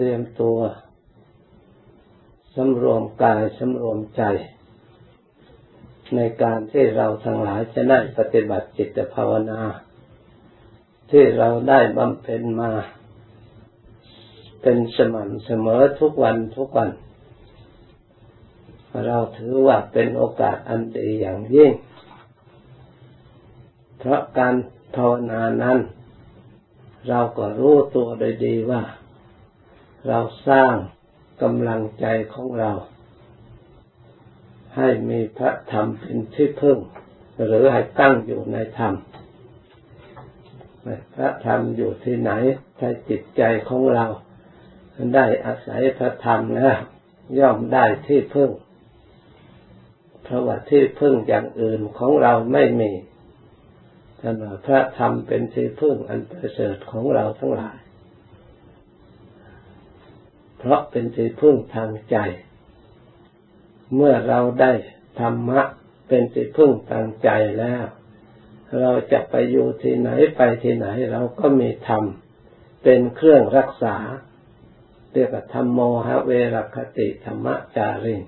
เตรียมตัวสำรวมกายสำรวมใจ ในการที่เราทั้งหลายจะได้ปฏิบัติจิตภาวนา ที่เราได้บำเพ็ญมา เป็นสม่ำเสมอทุกวันทุกวัน เราถือว่าเป็นโอกาสอันดีอย่างยิ่ง เพราะการภาวนานั้น เราก็รู้ตัวโดยดีว่า เราสร้างกำลังใจของเรา ให้มีพระธรรมเป็นที่พึ่ง หรือให้ตั้งอยู่ในธรรมพระธรรมอยู่ที่ไหนถ้าจิตใจของเรา ได้อาศัยพระธรรมแล้วย่อมได้ที่พึ่ง เพราะว่าที่พึ่งอย่างอื่นของเราไม่มีท่านว่พระธรรมเป็นที่พึ่งอันประเสริฐของเราทั้งหลาย เพราะเป็นที่พึ่งทางใจ เมื่อเราได้ธรรมะเป็นที่พึ่งทางใจแล้ว เราจะไปอยู่ที่ไหนไปที่ไหนเราก็มีธรรมเป็นเครื่องรักษา เรียกว่าธรรมโมหะเวรคติธรรมจาริง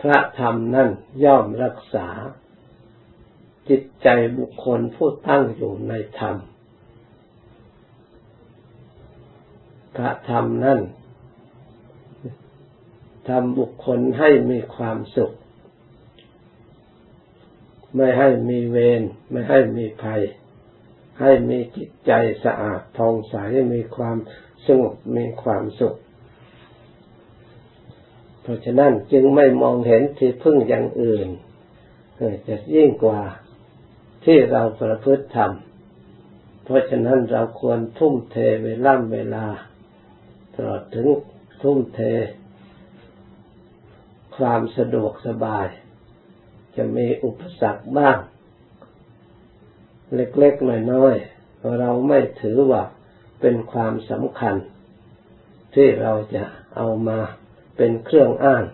พระธรรมนั่นย่อมรักษา จิตใจบุคคลผู้ตั้งอยู่ในธรรมพระธรรมนั่น ทำบุคคลให้มีความสุข ไม่ให้มีเวรไม่ให้มีภัย ให้มีจิตใจสะอาดทองใสมีความสงบมีความสุข เพราะฉะนั้นจึงไม่มองเห็นที่พึ่งอย่างอื่นจะยิ่งกว่าที่เราประพฤติทำเพราะฉะนั้นเราควรทุ่มเทเวลาเวลาตลอดถึงทุ่มเท ความสะดวกสบาย จะมีอุปสรรคบ้าง เล็กๆน้อยๆเราไม่ถือว่าเป็นความสำคัญ ที่เราจะเอามาเป็นเครื่องอ้าง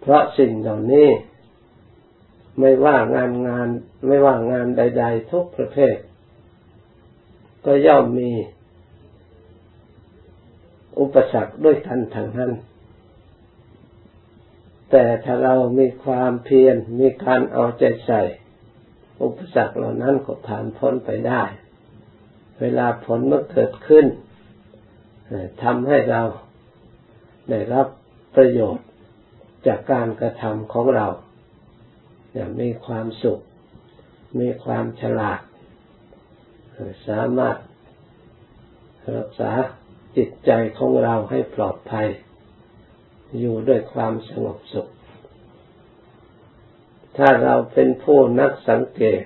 เพราะสิ่งเหล่านี้ ไม่ว่างานงาน ไม่ว่างานใด ๆ ทุกประเภท ก็ย่อมมี อุปสรรคด้วยกันทางนั้น แต่ถ้าเรามีความเพียรมีการเอาใจใส่ อุปสรรคเหล่านั้นก็ผ่านพ้นไปได้ เวลาผลเมื่อเกิดขึ้นทำให้เราได้รับประโยชน์จากการกระทำของเราอย่างมีความสุข มีความฉลาด สามารถรักษา จิตใจของเราให้ปลอดภัย อยู่ด้วยความสงบสุข ถ้าเราเป็นผู้นักสังเกต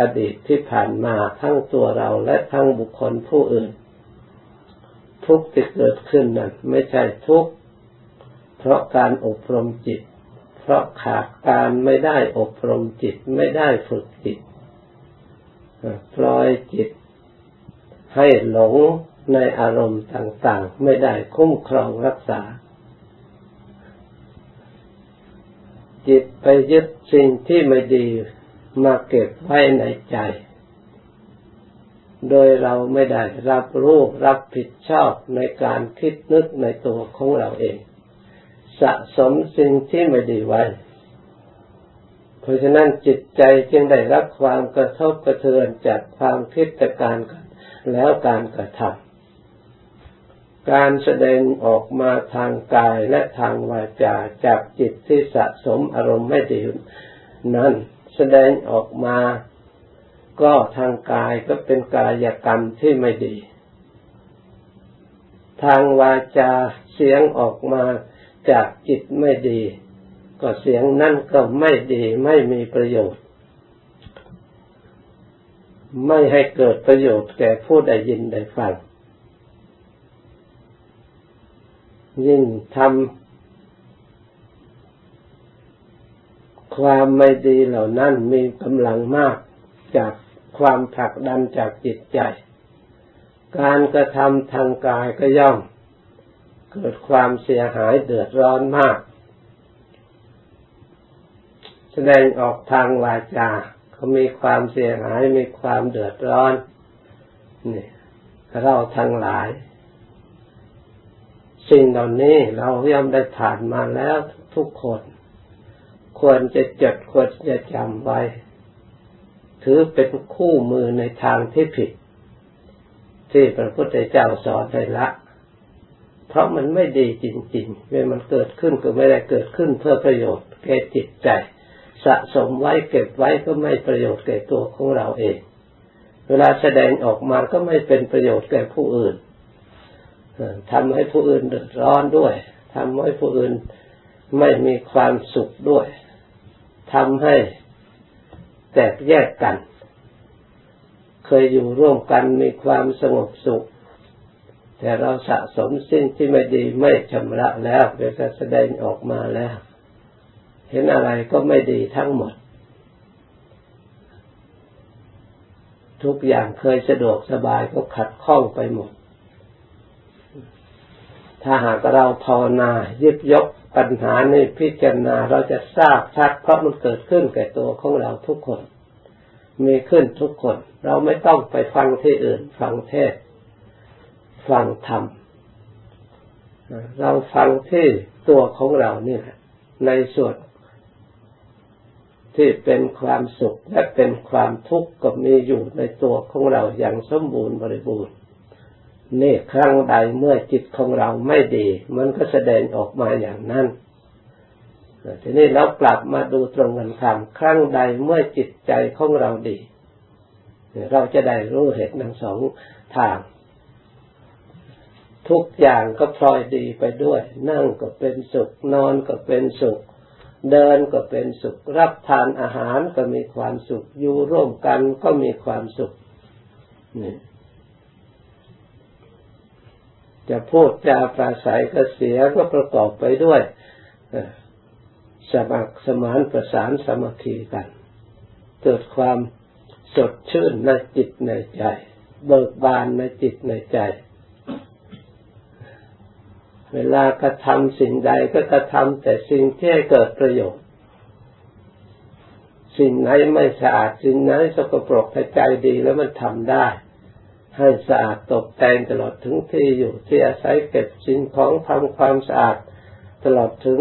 อดีตที่ผ่านมาทั้งตัวเราและทั้งบุคคลผู้อื่น ทุกที่เกิดขึ้นนั้นไม่ใช่ทุกเพราะการอบรมจิต เพราะขาดการไม่ได้อบรมจิตไม่ได้ฝึกจิตปล่อยจิตให้หลง ในอารมณ์ต่างๆ ไม่ได้คุ้มครองรักษา จิตไปยึดสิ่งที่ไม่ดีมาเก็บไว้ในใจ โดยเราไม่ได้รับรู้รับผิดชอบในการคิดนึกในตัวของเราเอง สะสมสิ่งที่ไม่ดีไว้ เพราะฉะนั้นจิตใจจึงได้รับความกระทบกระเทือนจากความคิดแต่การแล้วการกระทำ การแสดงออกมาทางกายและทางวาจาจากจิตที่สะสมอารมณ์ไม่ดีนั้นแสดงออกมาก็ทางกายก็เป็นกายกรรมที่ไม่ดี ทางวาจาเสียงออกมาจากจิตไม่ดี ก็เสียงนั่นก็ไม่ดีไม่มีประโยชน์ ไม่ให้เกิดประโยชน์แก่ผู้ได้ยินได้ฟัง ยิ่งทำความไม่ดีเหล่านั้นมีกำลังมากจากความผลักดันจากจิตใจ การกระทำทางกายก็ย่อม เกิดความเสียหายเดือดร้อนมาก แสดงออกทางวาจาเขามีความเสียหายมีความเดือดร้อนนี่เราทั้งหลาย สิ่งเหล่านี้เราย่อมได้ผ่านมาแล้วทุกคน ควรจะจดควรจะจำไว้ ถือเป็นคู่มือในทางที่ผิด ที่พระพุทธเจ้าสอนให้ละ เพราะมันไม่ดีจริงๆเมื่อมันเกิดขึ้นก็ไม่ได้เกิดขึ้นเพื่อประโยชน์แก่จิตใจ สะสมไว้เก็บไว้ก็ไม่ประโยชน์แก่ตัวของเราเอง เวลาแสดงออกมาก็ไม่เป็นประโยชน์แก่ผู้อื่น ทำให้ผู้อื่นเดือดร้อนด้วยทำให้ผู้อื่นไม่มีความสุขด้วยทำให้แตกแยกกัน เคยอยู่ร่วมกันมีความสงบสุข แต่เราสะสมสิ่งที่ไม่ดีไม่ชำระแล้วเวลาแสดงออกมาแล้ว เห็นอะไรก็ไม่ดีทั้งหมด ทุกอย่างเคยสะดวกสบายก็ขัดข้องไปหมด ถ้าหากเราภาวนายึดยกปัญหาในพิจารณาเราจะทราบชัดเพราะมันเกิดขึ้นแก่ตัวของเราทุกคน มีขึ้นทุกคน เราไม่ต้องไปฟังที่อื่น ฟังเทศ ฟังธรรม เราฟังที่ตัวของเรานี่แหละในส่วนที่เป็นความสุขและเป็นความทุกข์ก็มีอยู่ในตัวของเราอย่างสมบูรณ์บริบูรณ์ นี่ครั้งใดเมื่อจิตของเราไม่ดี มันก็แสดงออกมาอย่างนั้นทีนี้เรากลับมาดูตรงกันข้ามครั้งใดเมื่อจิตใจของเราดี เราจะได้รู้เหตุทั้งสองทาง ทุกอย่างก็พลอยดีไปด้วย นั่งก็เป็นสุข นอนก็เป็นสุข เดินก็เป็นสุข รับทานอาหารก็มีความสุข อยู่ร่วมกันก็มีความสุขนี่ จะพูดจะปราศัยก็เสียก็ประกอบไปด้วยสมัครสมานประสานสมัคคีกัน เกิดความสดชื่นในจิตในใจ เบิกบานในจิตในใจ เวลากระทำสิ่งใดก็กระทำแต่สิ่งที่ให้เกิดประโยชน์ สิ่งไหนไม่สะอาดสิ่งไหนสกปรกใจดีแล้วมันทำได้ ให้สะอาดตกแต่งตลอดถึงที่อยู่ที่อาศัยเก็บสิ่งของทำความสะอาดตลอดถึง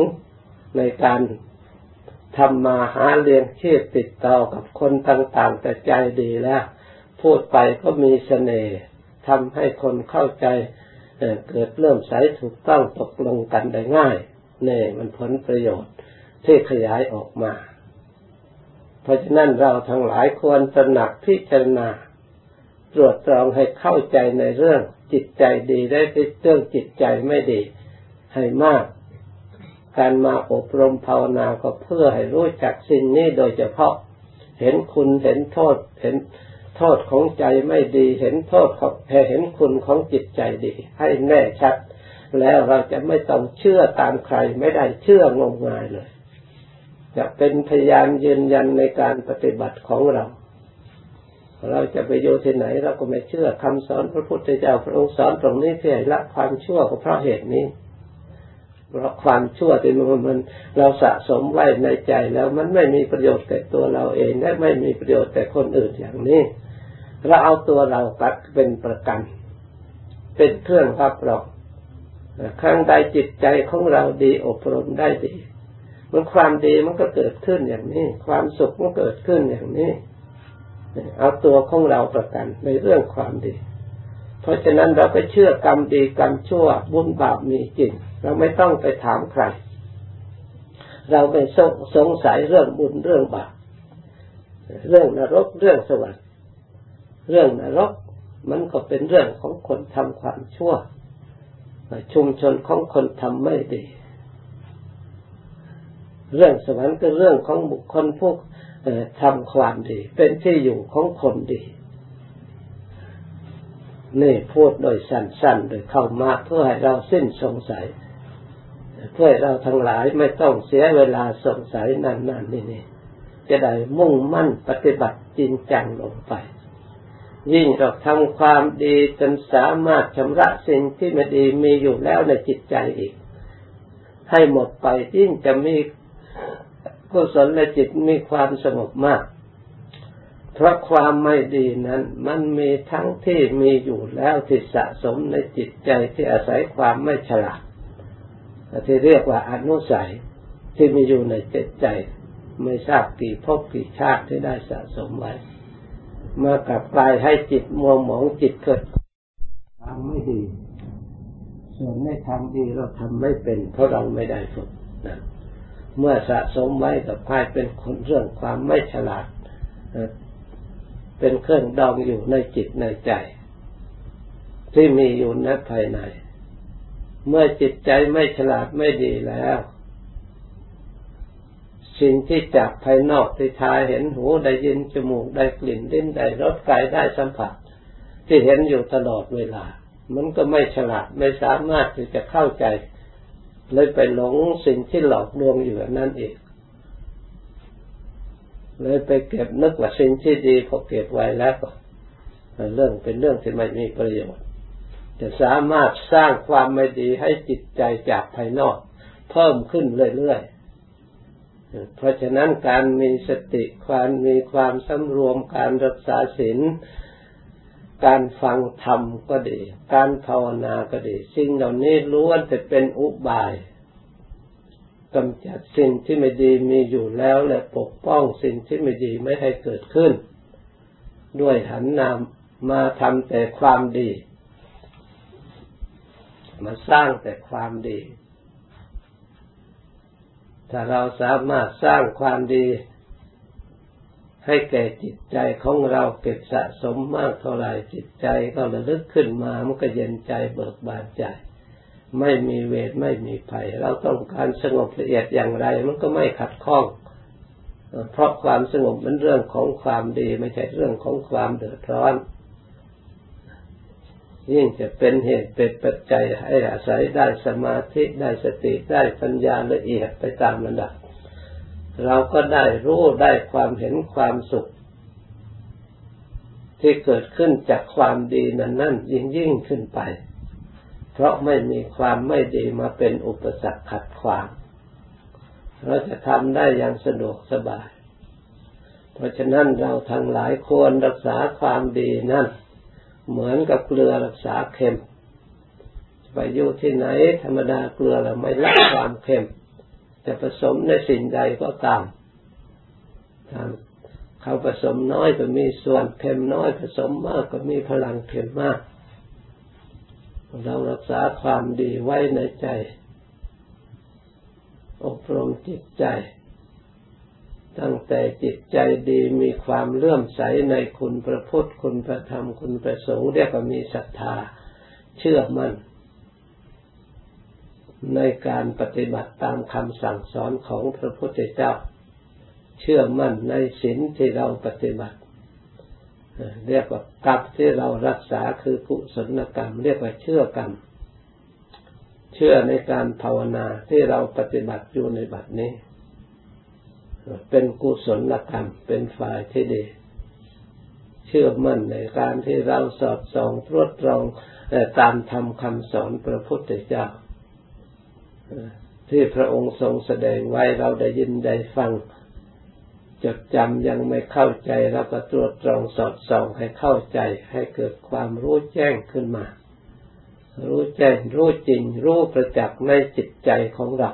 ในการทำมาหาเลี้ยงชีพติดต่อกับคนต่างๆ แต่ใจดีแล้ว พูดไปก็มีเสน่ห์ทำให้คนเข้าใจเกิดเริ่มใสถูกต้องตกลงกันได้ง่ายเนี่ยมันผลประโยชน์ที่ขยายออกมา เพราะฉะนั้นเราทั้งหลายควรตระหนักพิจารณา ตรวจตรองให้เข้าใจในเรื่องจิตใจดีได้เรื่องจิตใจไม่ดีให้มาก การมาอบรมภาวนาก็เพื่อให้รู้จักสิ่งนี้โดยเฉพาะ เห็นคุณเห็นโทษ เห็นโทษของใจไม่ดี เห็นโทษของเห็นคุณของจิตใจดี ให้แน่ชัด แล้วเราจะไม่ต้องเชื่อตามใครไม่ได้เชื่องมงายเลย จะเป็นพยานยืนยันในการปฏิบัติของเรา เราจะไปโยที่ไหนเราก็ไม่เชื่อคำสอนพระพุทธเจ้าพระองค์สอนตรงนี้เพื่อละความชั่วก็เพราะเหตุนี้ เพราะความชั่วที่มันมันเราสะสมไว้ในใจแล้วมันไม่มีประโยชน์แก่ตัวเราเองและไม่มีประโยชน์แก่คนอื่นอย่างนี้ เราเอาตัวเรากัดเป็นประกัน เป็นเครื่องรับรองครั้งใดจิตใจของเราดีอบรมได้ดีมันความดีมันก็เกิดขึ้นอย่างนี้ ความสุขมันเกิดขึ้นอย่างนี้ เอาตัวของเราประกันในเรื่องความดี เพราะฉะนั้นเราก็เชื่อกรรมดีกรรมชั่วบุญบาปมีจริง เราไม่ต้องไปถามใคร เราไม่สงสัยเรื่องบุญเรื่องบาปเรื่องนรกเรื่องสวรรค์เรื่องนรกมันก็เป็นเรื่องของคนทำความชั่ว ชุมชนของคนทำไม่ดี เรื่องสวรรค์ก็เรื่องของบุคคลพวก ทำความดี เป็นที่อยู่ของคนดีนี่พูดโดยสั้นๆ โดยเข้ามาเพื่อให้เราสิ้นสงสัย เพื่อเราทั้งหลายไม่ต้องเสียเวลาสงสัยนานๆนี่ๆจะได้มุ่งมั่นปฏิบัติจริงจังลงไป ยิ่งเราทำความดีจนสามารถชำระสิ่งที่ไม่ดีมีอยู่แล้วในจิตใจอีก ให้หมดไปยิ่งจะมี กุศลในจิตมีความสงบมาก เพราะความไม่ดีนั้น มันมีทั้งที่มีอยู่แล้วที่สะสมในจิตใจที่อาศัยความไม่ฉลาดที่เรียกว่าอนุสัยที่มีอยู่ในจิตใจ ไม่ทราบกี่ภพกี่ชาติที่ได้สะสมไว้มากลับกลายให้จิตมัวหมองจิตเกิดทางไม่ดี ส่วนในทางดีเราทำไม่เป็น เพราะเราไม่ได้ฝึกนะ เมื่อสะสมไว้กับพายเป็นคนเรื่องความไม่ฉลาด เป็นเครื่องดองอยู่ในจิตในใจ ที่มีอยู่ในภายใน เมื่อจิตใจไม่ฉลาดไม่ดีแล้ว สิ่งที่จากภายนอกที่ทายเห็นหูได้ยินจมูกได้กลิ่นลิ้นได้รสกายได้สัมผัส ที่เห็นอยู่ตลอดเวลา มันก็ไม่ฉลาดไม่สามารถที่จะเข้าใจ เลยไปหลงสิ่งที่หลอกลวงอยู่นั่นเองเลยไปเก็บนึกว่าสิ่งที่ดีพอเก็บไว้แล้วก็เรื่องเป็นเรื่องที่ไม่มีประโยชน์จะสามารถสร้างความไม่ดีให้จิตใจจากภายนอก เพิ่มขึ้นเรื่อยๆ เพราะฉะนั้นการมีสติความมีความสำรวมการรักษาศีล การฟังธรรมก็ดี การภาวนาก็ดี สิ่งเหล่านี้ล้วนแต่เป็นอุบายกำจัดสิ่งที่ไม่ดีมีอยู่แล้วและปกป้องสิ่งที่ไม่ดีไม่ให้เกิดขึ้น ด้วยหันนามมาทำแต่ความดี มาสร้างแต่ความดี ถ้าเราสามารถสร้างความดี ให้แก่จิตใจของเราเก็บสะสมมากเท่าไรจิตใจก็ระลึกขึ้นมามันก็เย็นใจเบิกบานใจ ไม่มีเวทไม่มีภัย เราต้องการสงบละเอียดอย่างไร มันก็ไม่ขัดข้อง เพราะความสงบเป็นเรื่องของความดีไม่ใช่เรื่องของความเดือดร้อนยิ่งจะเป็นเหตุเป็นปัจจัยให้อาศัยได้สมาธิได้สติได้ปัญญาละเอียดไปตามระดับ เราก็ได้รู้ได้ความเห็นความสุข ที่เกิดขึ้นจากความดีนั้นนั่นยิ่งยิ่งขึ้นไป เพราะไม่มีความไม่ดีมาเป็นอุปสรรคขัดขวางเราจะทำได้อย่างสะดวกสบาย เพราะฉะนั้นเราทั้งหลายควรรักษาความดีนั่น เหมือนกับเกลือรักษาเค็มไปอยู่ที่ไหนธรรมดาเกลือเราไม่ละความเค็ม จะผสมในสิ่งใดก็ตามเขาผสมน้อยก็มีส่วนเค็มน้อยผสมมากก็มีพลังเค็มมาก เรารักษาความดีไว้ในใจ อบรมจิตใจ ตั้งแต่จิตใจดีมีความเลื่อมใสในคุณพระพุทธคุณพระธรรมคุณพระสงฆ์เรียกว่ามีศรัทธา เชื่อมัน่น ในการปฏิบัติตามคำสั่งสอนของพระพุทธเจ้า เชื่อมั่นในศีลที่เราปฏิบัติ เรียกว่ากรรมที่เรารักษาคือกุศลกรรม เรียกว่าเชื่อกรรม เชื่อในการภาวนาที่เราปฏิบัติอยู่ในบัดนี้ เป็นกุศลกรรมเป็นฝ่ายที่ดี เชื่อมั่นในการที่เราสอดส่องตรวจตรองตามธรรมคำสอนพระพุทธเจ้า ที่พระองค์ทรงแสดงไว้เราได้ยินได้ฟัง จดจำยังไม่เข้าใจเราก็ตรวจตรองสอดส่องให้เข้าใจให้เกิดความรู้แจ้งขึ้นมา รู้แจ้งรู้จริง รู้ประจักษ์ในจิตใจของเรา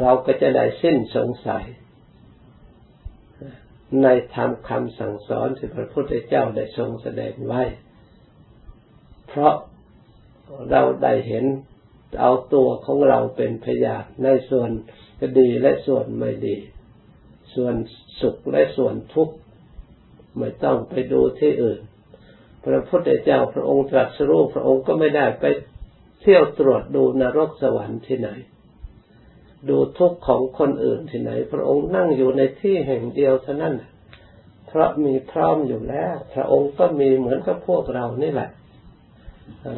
เราก็จะได้สิ้นสงสัย ในธรรมคำสั่งสอนที่พระพุทธเจ้าได้ทรงแสดงไว้ เพราะเราได้เห็น เอาตัวของเราเป็นพยานในส่วนดีและส่วนไม่ดี ส่วนสุขและส่วนทุกข์ไม่ต้องไปดูที่อื่น พระพุทธเจ้าพระองค์ตรัสรู้พระองค์ก็ไม่ได้ไปเที่ยวตรวจดูนรกสวรรค์ที่ไหน ดูทุกข์ของคนอื่นที่ไหน พระองค์นั่งอยู่ในที่แห่งเดียวเท่านั้นเพราะมีพร้อมอยู่แล้ว พระองค์ก็มีเหมือนกับพวกเรานี่แหละ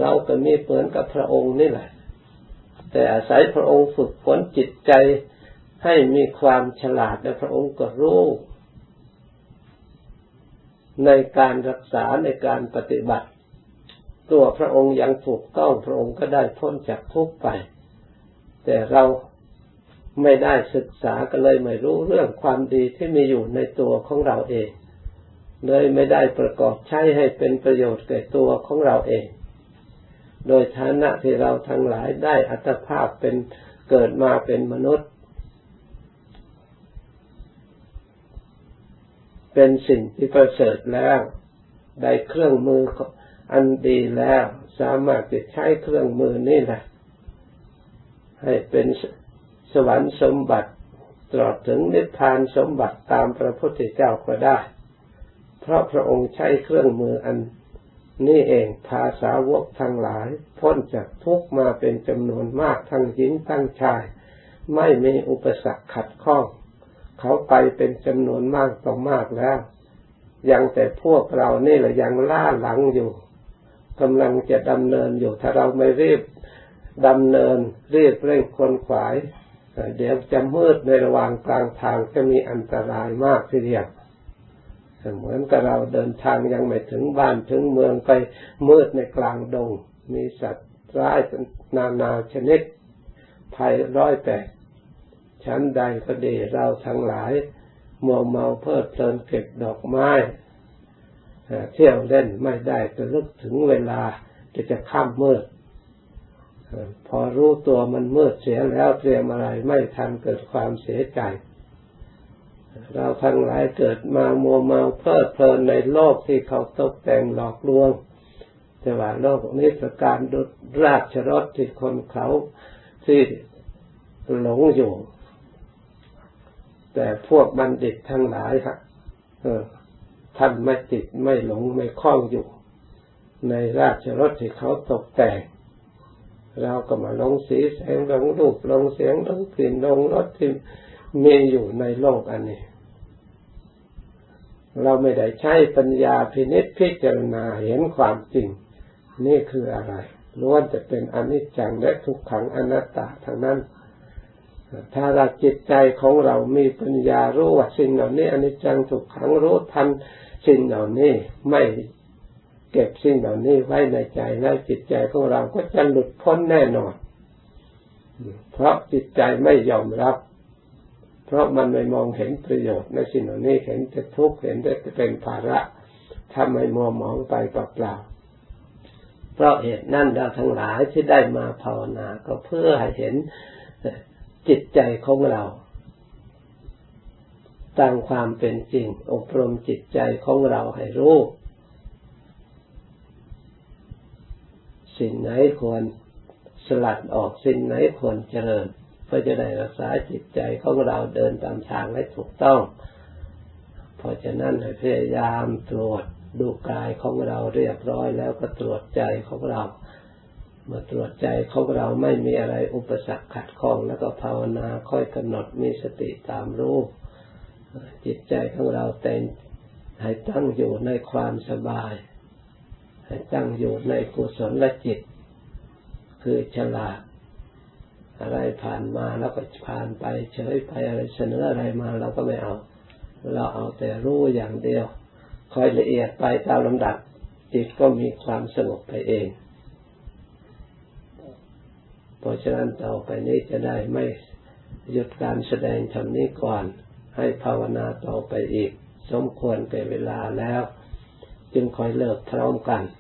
เราก็มีเหมือนกับพระองค์นี่แหละ แต่อาศัยพระองค์ฝึกฝนจิตใจให้มีความฉลาดและพระองค์ก็รู้ในการรักษาในการปฏิบัติ ตัวพระองค์ยังถูกต้องพระองค์ก็ได้พ้นจากทุกข์ไป แต่เราไม่ได้ศึกษาก็เลยไม่รู้เรื่องความดีที่มีอยู่ในตัวของเราเอง เลยไม่ได้ประกอบใช้ให้เป็นประโยชน์แก่ตัวของเราเอง โดยฐานะที่เราทั้งหลายได้อัตภาพเป็นเกิดมาเป็นมนุษย์ เป็นสิ่งที่ประเสริฐแล้ว ได้เครื่องมืออันดีแล้ว สามารถจะใช้เครื่องมือนี่แหละให้เป็นสวรรค์สมบัติตลอดถึงนิพพานสมบัติตามพระพุทธเจ้าก็ได้ เพราะพระองค์ใช้เครื่องมืออัน นี่เองภาษาวกทั้งหลาย พ้นจากทุกมาเป็นจำนวนมากทั้งหญิงทั้งชาย ไม่มีอุปสรรคขัดข้อง เขาไปเป็นจำนวนมากต่อมากแล้ว ยังแต่พวกเรานี่แหละยังล่าหลังอยู่กำลังจะดำเนินอยู่ถ้าเราไม่รีบดำเนินรีบเร่งคนขวาย เดี๋ยวจะมืดในระหว่างกลางทางจะมีอันตรายมากทีเดียว เหมือนกับเราเดินทางยังไม่ถึงบ้านถึงเมืองไปมืดในกลางดง มีสัตว์ร้ายนานาชนิดภัยร้อยแปดชั้นใดก็ดีเราทั้งหลายมัวเมาเพลิดเพลินเก็บดอกไม้เที่ยวเล่นไม่ได้ก็ลึกถึงเวลาที่จะข้ามมืดพอรู้ตัวมันมืดเสียแล้วเตรียมอะไรไม่ทันเกิดความเสียใจ เราทั้งหลายเกิดมามัวเมาเพลิดเพลินในโลกที่เขาตกแต่งหลอกลวง แต่ว่าโลกนี้ประการดุราชรถที่คนเขาที่หลงอยู่ แต่พวกบัณฑิตทั้งหลายครับท่านไม่ติดไม่หลงไม่คล้องอยู่ ในราชรถที่เขาตกแต่งเราก็มาลงสีแสงลงรูปลงเสียงลงกลิ่นลงรสที่มีอยู่ในโลกอันนี้ เราไม่ได้ใช้ปัญญาพินิจพิจารณาเห็นความจริง นี่คืออะไรล้วนจะเป็นอนิจจังและทุกขังอนัตตาทั้งนั้น ถ้าเราจิตใจของเรามีปัญญารู้ว่าสิ่งเหล่านี้อนิจจังทุกขังรู้ทันสิ่งเหล่านี้ไม่เก็บสิ่งเหล่านี้ไว้ในใจแล้วจิตใจของเราก็จะหลุดพ้นแน่นอน เพราะจิตใจไม่ยอมรับ เพราะมันไม่มองเห็นประโยชน์ในสิ่งเหล่านี้เห็นแต่ทุกข์เห็นแต่เป็นภาระทำให้มัวมองไปเปล่าๆเพราะเหตุนั่นเราทั้งหลายที่ได้มาภาวนาก็เพื่อให้เห็นจิตใจของเราตามความเป็นจริง อบรมจิตใจของเราให้รู้สิ่งไหนควรสลัดออกสิ่งไหนควรเจริญ พื่อจะได้รักษาจิตใจของเราเดินตามทางให้ถูกต้อง เพราะฉะนั้นให้พยายามตรวจดูกายของเราเรียบร้อยแล้วก็ตรวจใจของเรา เมื่อตรวจใจของเราไม่มีอะไรอุปสรรคขัดข้องแล้วก็ภาวนาค่อยกำหนดมีสติตามรู้จิตใจของเราแต่งให้ตั้งอยู่ในความสบาย ให้ตั้งอยู่ในกุศลและจิต คือฉลาด อะไรผ่านมาแล้วก็ผ่านไปเฉยไปอะไรเสนออะไรมาเราก็ไม่เอา เราเอาแต่รู้อย่างเดียวคอยละเอียดไปตามลำดับจิตก็มีความสงบไปเอง เพราะฉะนั้นต่อไปนี้จะได้ไม่หยุดการแสดงทำนี้ก่อน ให้ภาวนาต่อไปอีก สมควรเป็นเวลาแล้ว จึงคอยเลิกพร้อมกัน